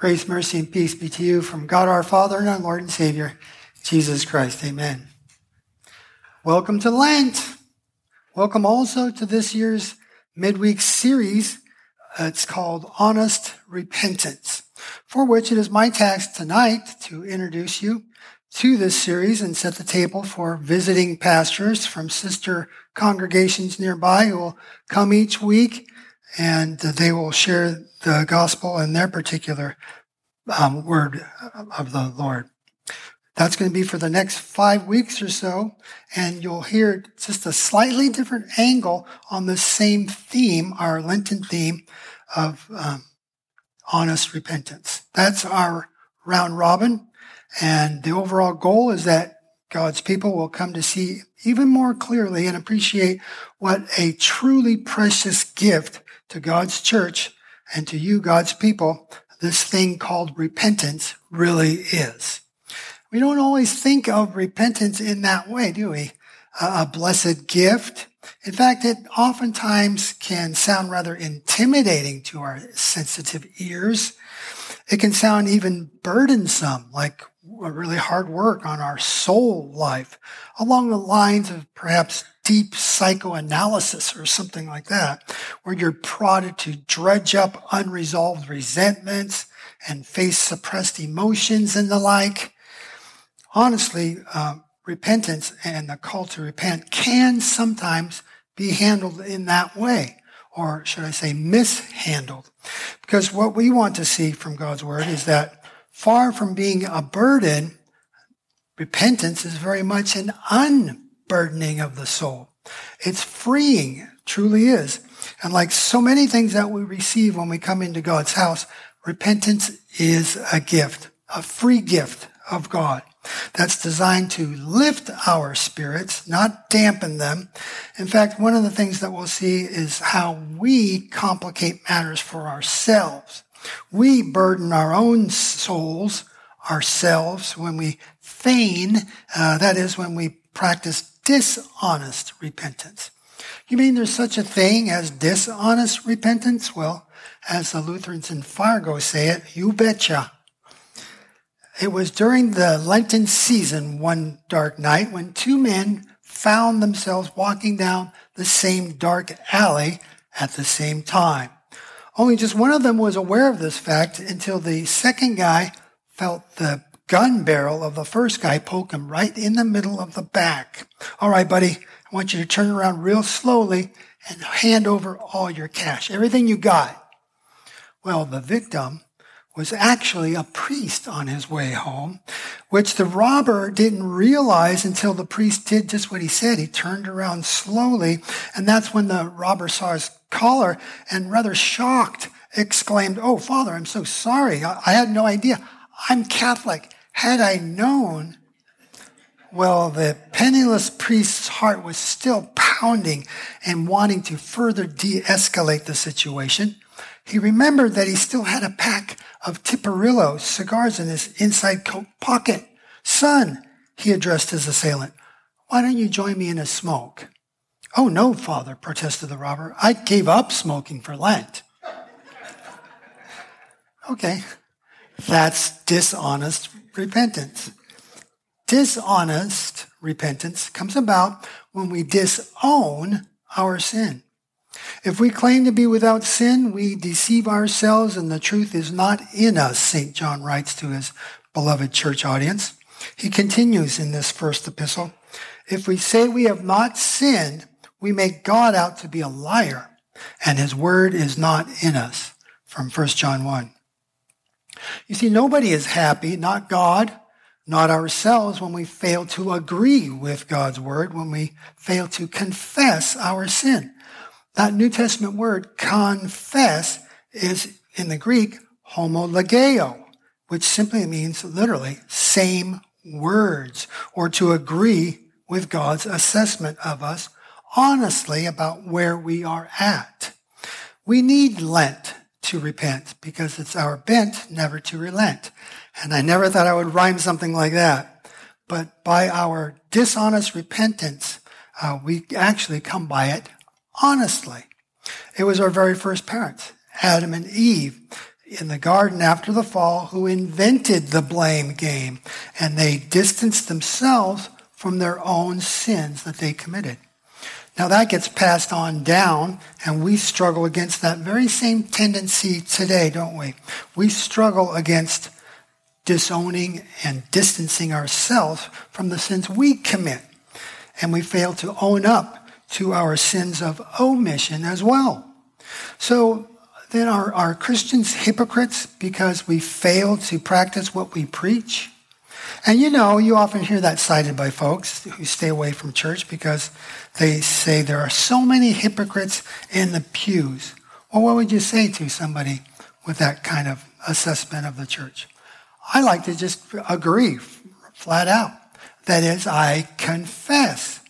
Grace, mercy, and peace be to you from God our Father and our Lord and Savior, Jesus Christ. Amen. Welcome to Lent. Welcome also to this year's midweek series. It's called Honest Repentance, for which it is my task tonight to introduce you to this series and set the table for visiting pastors from sister congregations nearby who will come each week and they will share the gospel and their particular um, word of the Lord. That's going to be for the next five weeks or so, and you'll hear just a slightly different angle on the same theme, our Lenten theme of um, honest repentance. That's our round robin, and the overall goal is that God's people will come to see even more clearly and appreciate what a truly precious gift to God's church and to you, God's people, this thing called repentance really is. We don't always think of repentance in that way, do we? a blessed gift. In fact, it oftentimes can sound rather intimidating to our sensitive ears. It can sound even burdensome, like really hard work on our soul life, along the lines of perhaps deep psychoanalysis or something like that, where you're prodded to dredge up unresolved resentments and face suppressed emotions and the like. Honestly, uh, repentance and the call to repent can sometimes be handled in that way, or should I say mishandled. Because what we want to see from God's word is that far from being a burden, repentance is very much an un burdening of the soul. It's freeing, truly is. And like so many things that we receive when we come into God's house, repentance is a gift, a free gift of God that's designed to lift our spirits, not dampen them. In fact, one of the things that we'll see is how we complicate matters for ourselves. We burden our own souls ourselves when we feign, uh, that is, when we practice dishonest repentance. You mean there's such a thing as dishonest repentance? Well, as the Lutherans in Fargo say it, you betcha. It was during the Lenten season one dark night when two men found themselves walking down the same dark alley at the same time. Only just one of them was aware of this fact until the second guy felt the gun barrel of the first guy poke him right in the middle of the back. All right, buddy, I want you to turn around real slowly and hand over all your cash, everything you got. Well, the victim was actually a priest on his way home, which the robber didn't realize until the priest did just what he said. He turned around slowly, and that's when the robber saw his collar and rather shocked exclaimed, Oh, Father, I'm so sorry. I, I had no idea. I'm Catholic. Had I known, well, the penniless priest's heart was still pounding and wanting to further de escalate the situation. He remembered that he still had a pack of Tiparillo cigars in his inside coat pocket. Son, he addressed his assailant, why don't you join me in a smoke? Oh, no, father, protested the robber. I gave up smoking for Lent. okay, that's dishonest repentance. Dishonest repentance comes about when we disown our sin. If we claim to be without sin, we deceive ourselves and the truth is not in us, St. John writes to his beloved church audience. He continues in this first epistle. If we say we have not sinned, we make God out to be a liar and his word is not in us. From 1 John 1. You see, nobody is happy, not God, not ourselves, when we fail to agree with God's word, when we fail to confess our sin. That New Testament word, confess, is in the Greek, homologeo, which simply means literally same words, or to agree with God's assessment of us honestly about where we are at. We need Lent to repent because it's our bent never to relent. And I never thought I would rhyme something like that. But by our dishonest repentance, uh, we actually come by it honestly. It was our very first parents, Adam and Eve. in the garden after the fall who invented the blame game, and they distanced themselves from their own sins that they committed. Now that gets passed on down, and we struggle against that very same tendency today, don't we? We struggle against disowning and distancing ourselves from the sins we commit. And we fail to own up to our sins of omission as well. So then are, are Christians hypocrites because we fail to practice what we preach? And you know, you often hear that cited by folks who stay away from church because they say there are so many hypocrites in the pews. Well, what would you say to somebody with that kind of assessment of the church? I like to just agree flat out. That is, I confess.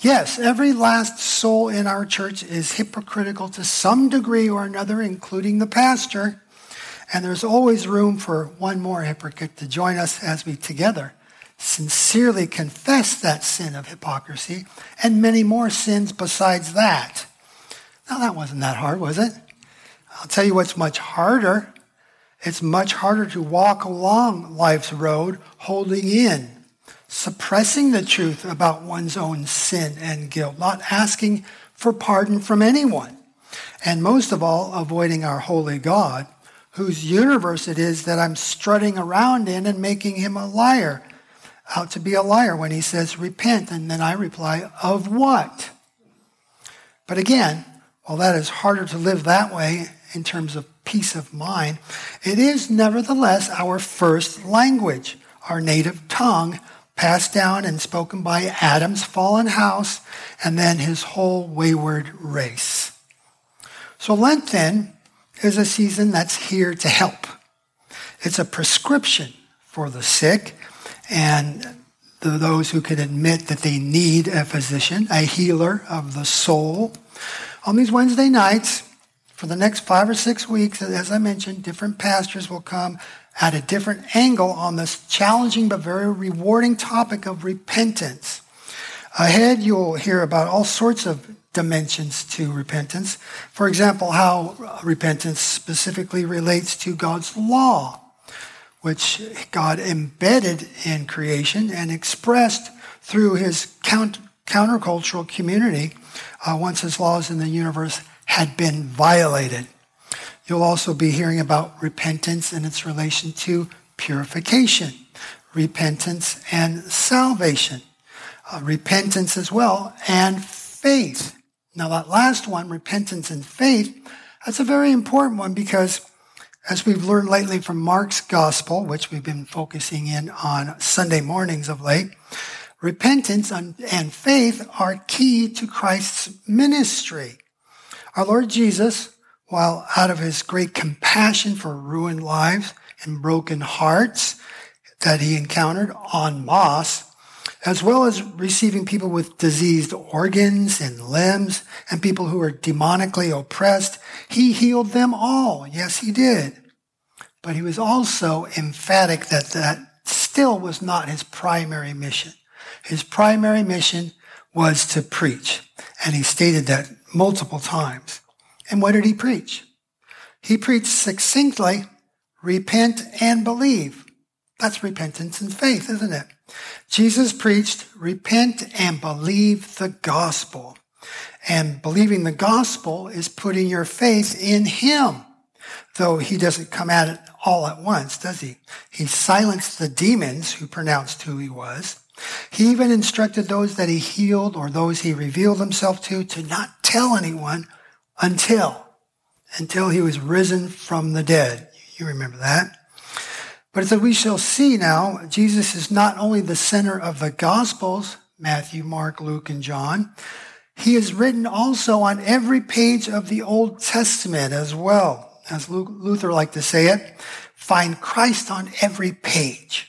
Yes, every last soul in our church is hypocritical to some degree or another, including the pastor. And there's always room for one more hypocrite to join us as we together sincerely confess that sin of hypocrisy and many more sins besides that. Now, that wasn't that hard, was it? I'll tell you what's much harder. It's much harder to walk along life's road holding in suppressing the truth about one's own sin and guilt, not asking for pardon from anyone, and most of all, avoiding our holy God, whose universe it is that I'm strutting around in and making him a liar, out to be a liar when he says, repent. And then I reply, of what? But again, while that is harder to live that way in terms of peace of mind, it is nevertheless our first language, our native tongue, passed down and spoken by Adam's fallen house and then his whole wayward race. So Lent then is a season that's here to help. It's a prescription for the sick and those who can admit that they need a physician, a healer of the soul. On these Wednesday nights, for the next five or six weeks, as I mentioned, different pastors will come at a different angle on this challenging but very rewarding topic of repentance. Ahead, you'll hear about all sorts of dimensions to repentance. For example, how repentance specifically relates to God's law, which God embedded in creation and expressed through his count- countercultural community uh, once his laws in the universe had been violated. You'll also be hearing about repentance and its relation to purification, repentance and salvation, uh, repentance as well, and faith. Now, that last one, repentance and faith, that's a very important one because as we've learned lately from Mark's gospel, which we've been focusing in on Sunday mornings of late, repentance and faith are key to Christ's ministry. Our Lord Jesus while out of his great compassion for ruined lives and broken hearts that he encountered on masse, as well as receiving people with diseased organs and limbs and people who were demonically oppressed, he healed them all. Yes, he did. But he was also emphatic that that still was not his primary mission. His primary mission was to preach. And he stated that multiple times. And what did he preach? He preached succinctly, repent and believe. That's repentance and faith, isn't it? Jesus preached, repent and believe the gospel. And believing the gospel is putting your faith in him. Though he doesn't come at it all at once, does he? He silenced the demons who pronounced who he was. He even instructed those that he healed or those he revealed himself to to not tell anyone until, until he was risen from the dead. You remember that? But as we shall see now, Jesus is not only the center of the Gospels, Matthew, Mark, Luke, and John, he is written also on every page of the Old Testament as well. As Luther liked to say it, find Christ on every page.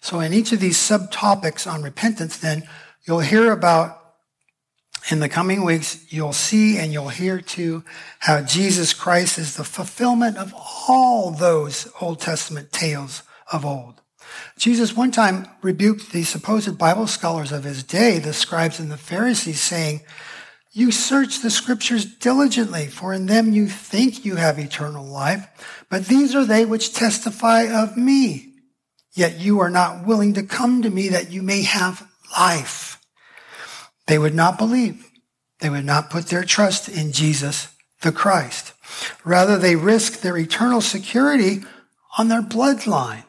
So in each of these subtopics on repentance, then, you'll hear about in the coming weeks, you'll see and you'll hear too how Jesus Christ is the fulfillment of all those Old Testament tales of old. Jesus one time rebuked the supposed Bible scholars of his day, the scribes and the Pharisees, saying, You search the scriptures diligently, for in them you think you have eternal life, but these are they which testify of me. Yet you are not willing to come to me that you may have life. They would not believe. They would not put their trust in Jesus, the Christ. Rather, they risked their eternal security on their bloodline.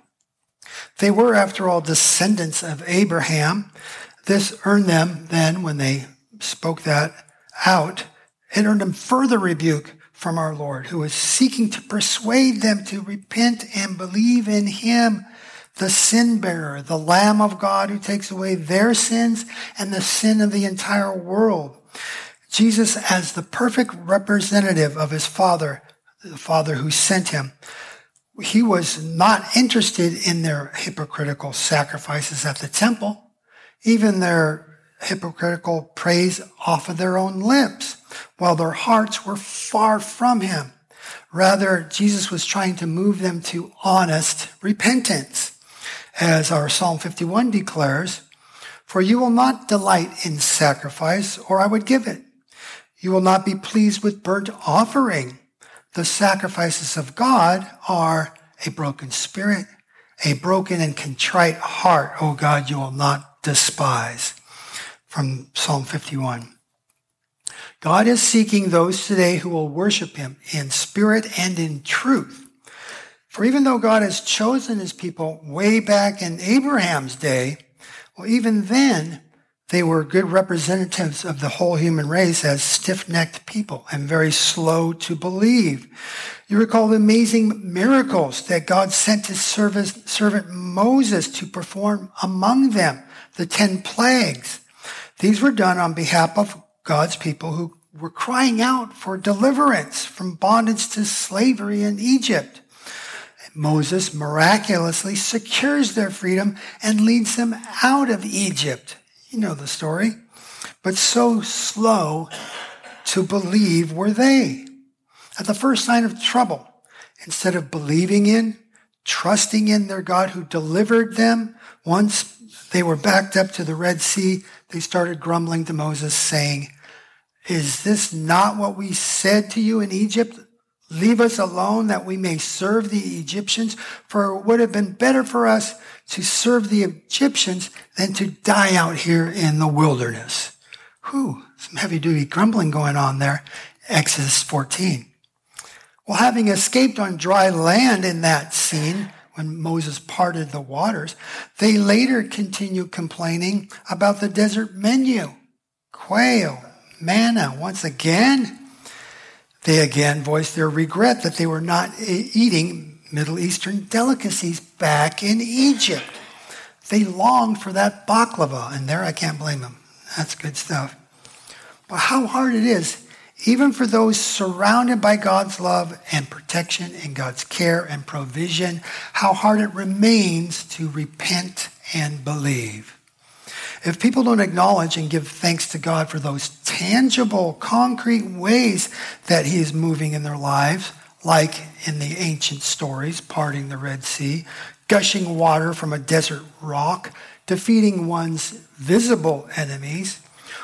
They were, after all, descendants of Abraham. This earned them then, when they spoke that out, it earned them further rebuke from our Lord, who was seeking to persuade them to repent and believe in him, the sin bearer, the Lamb of God who takes away their sins and the sin of the entire world. Jesus, as the perfect representative of his Father, the Father who sent him, he was not interested in their hypocritical sacrifices at the temple, even their hypocritical praise off of their own lips, while their hearts were far from him. Rather, Jesus was trying to move them to honest repentance. As our Psalm 51 declares, For you will not delight in sacrifice, or I would give it. You will not be pleased with burnt offering. The sacrifices of God are a broken spirit, a broken and contrite heart, O God, you will not despise from Psalm 51. God is seeking those today who will worship him in spirit and in truth. For even though God has chosen his people way back in Abraham's day, well, even then, they were good representatives of the whole human race as stiff-necked people and very slow to believe. You recall the amazing miracles that God sent his servant Moses to perform among them, the ten plagues. These were done on behalf of God's people who were crying out for deliverance from bondage to slavery in Egypt. Moses miraculously secures their freedom and leads them out of Egypt. You know the story. But so slow to believe were they. At the first sign of trouble, instead of believing in, trusting in their God who delivered them, once they were backed up to the Red Sea, they started grumbling to Moses, saying, Is this not what we said to you in Egypt? Leave us alone that we may serve the Egyptians, for it would have been better for us to serve the Egyptians than to die out here in the wilderness. Whew, some heavy duty grumbling going on there. Exodus 14. Well, having escaped on dry land in that scene, when Moses parted the waters, they later continued complaining about the desert menu. Quail, manna, once again. They again voiced their regret that they were not eating Middle Eastern delicacies back in Egypt. They longed for that baklava, and there I can't blame them. That's good stuff. But how hard it is even for those surrounded by God's love and protection and God's care and provision, how hard it remains to repent and believe. If people don't acknowledge and give thanks to God for those tangible, concrete ways that he is moving in their lives, like in the ancient stories, parting the Red Sea, gushing water from a desert rock, defeating one's visible enemies,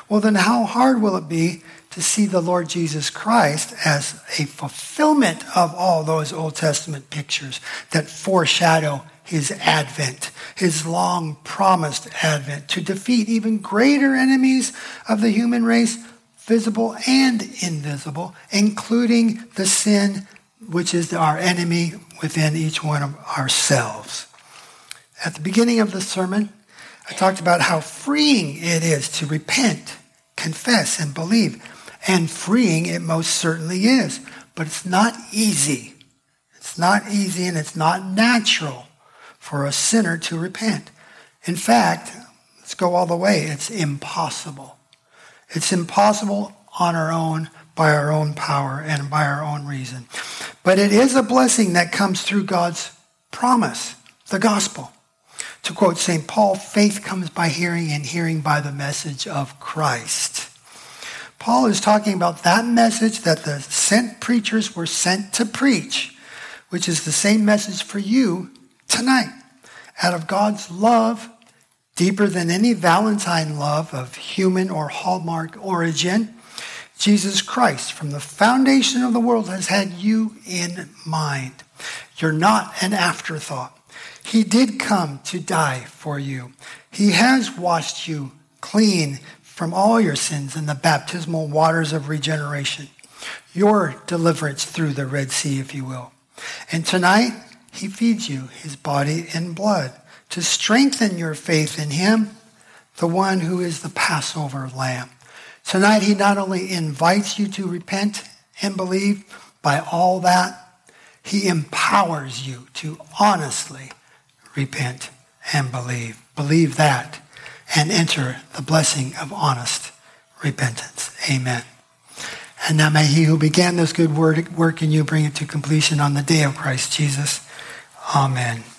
well, then how hard will it be to see the Lord Jesus Christ as a fulfillment of all those Old Testament pictures that foreshadow his advent, his long promised advent to defeat even greater enemies of the human race, visible and invisible, including the sin which is our enemy within each one of ourselves. At the beginning of the sermon, I talked about how freeing it is to repent, confess, and believe and freeing it most certainly is. But it's not easy. It's not easy and it's not natural for a sinner to repent. In fact, let's go all the way. It's impossible. It's impossible on our own, by our own power, and by our own reason. But it is a blessing that comes through God's promise, the gospel. To quote St. Paul, faith comes by hearing, and hearing by the message of Christ. Paul is talking about that message that the sent preachers were sent to preach, which is the same message for you tonight. Out of God's love, deeper than any Valentine love of human or hallmark origin, Jesus Christ, from the foundation of the world, has had you in mind. You're not an afterthought. He did come to die for you. He has washed you clean from all your sins in the baptismal waters of regeneration. Your deliverance through the Red Sea, if you will. And tonight, he feeds you his body and blood to strengthen your faith in him, the one who is the Passover lamb. Tonight, he not only invites you to repent and believe, by all that, he empowers you to honestly repent and believe. Believe that and enter the blessing of honest repentance. Amen. And now may he who began this good work in you bring it to completion on the day of Christ Jesus. Amen.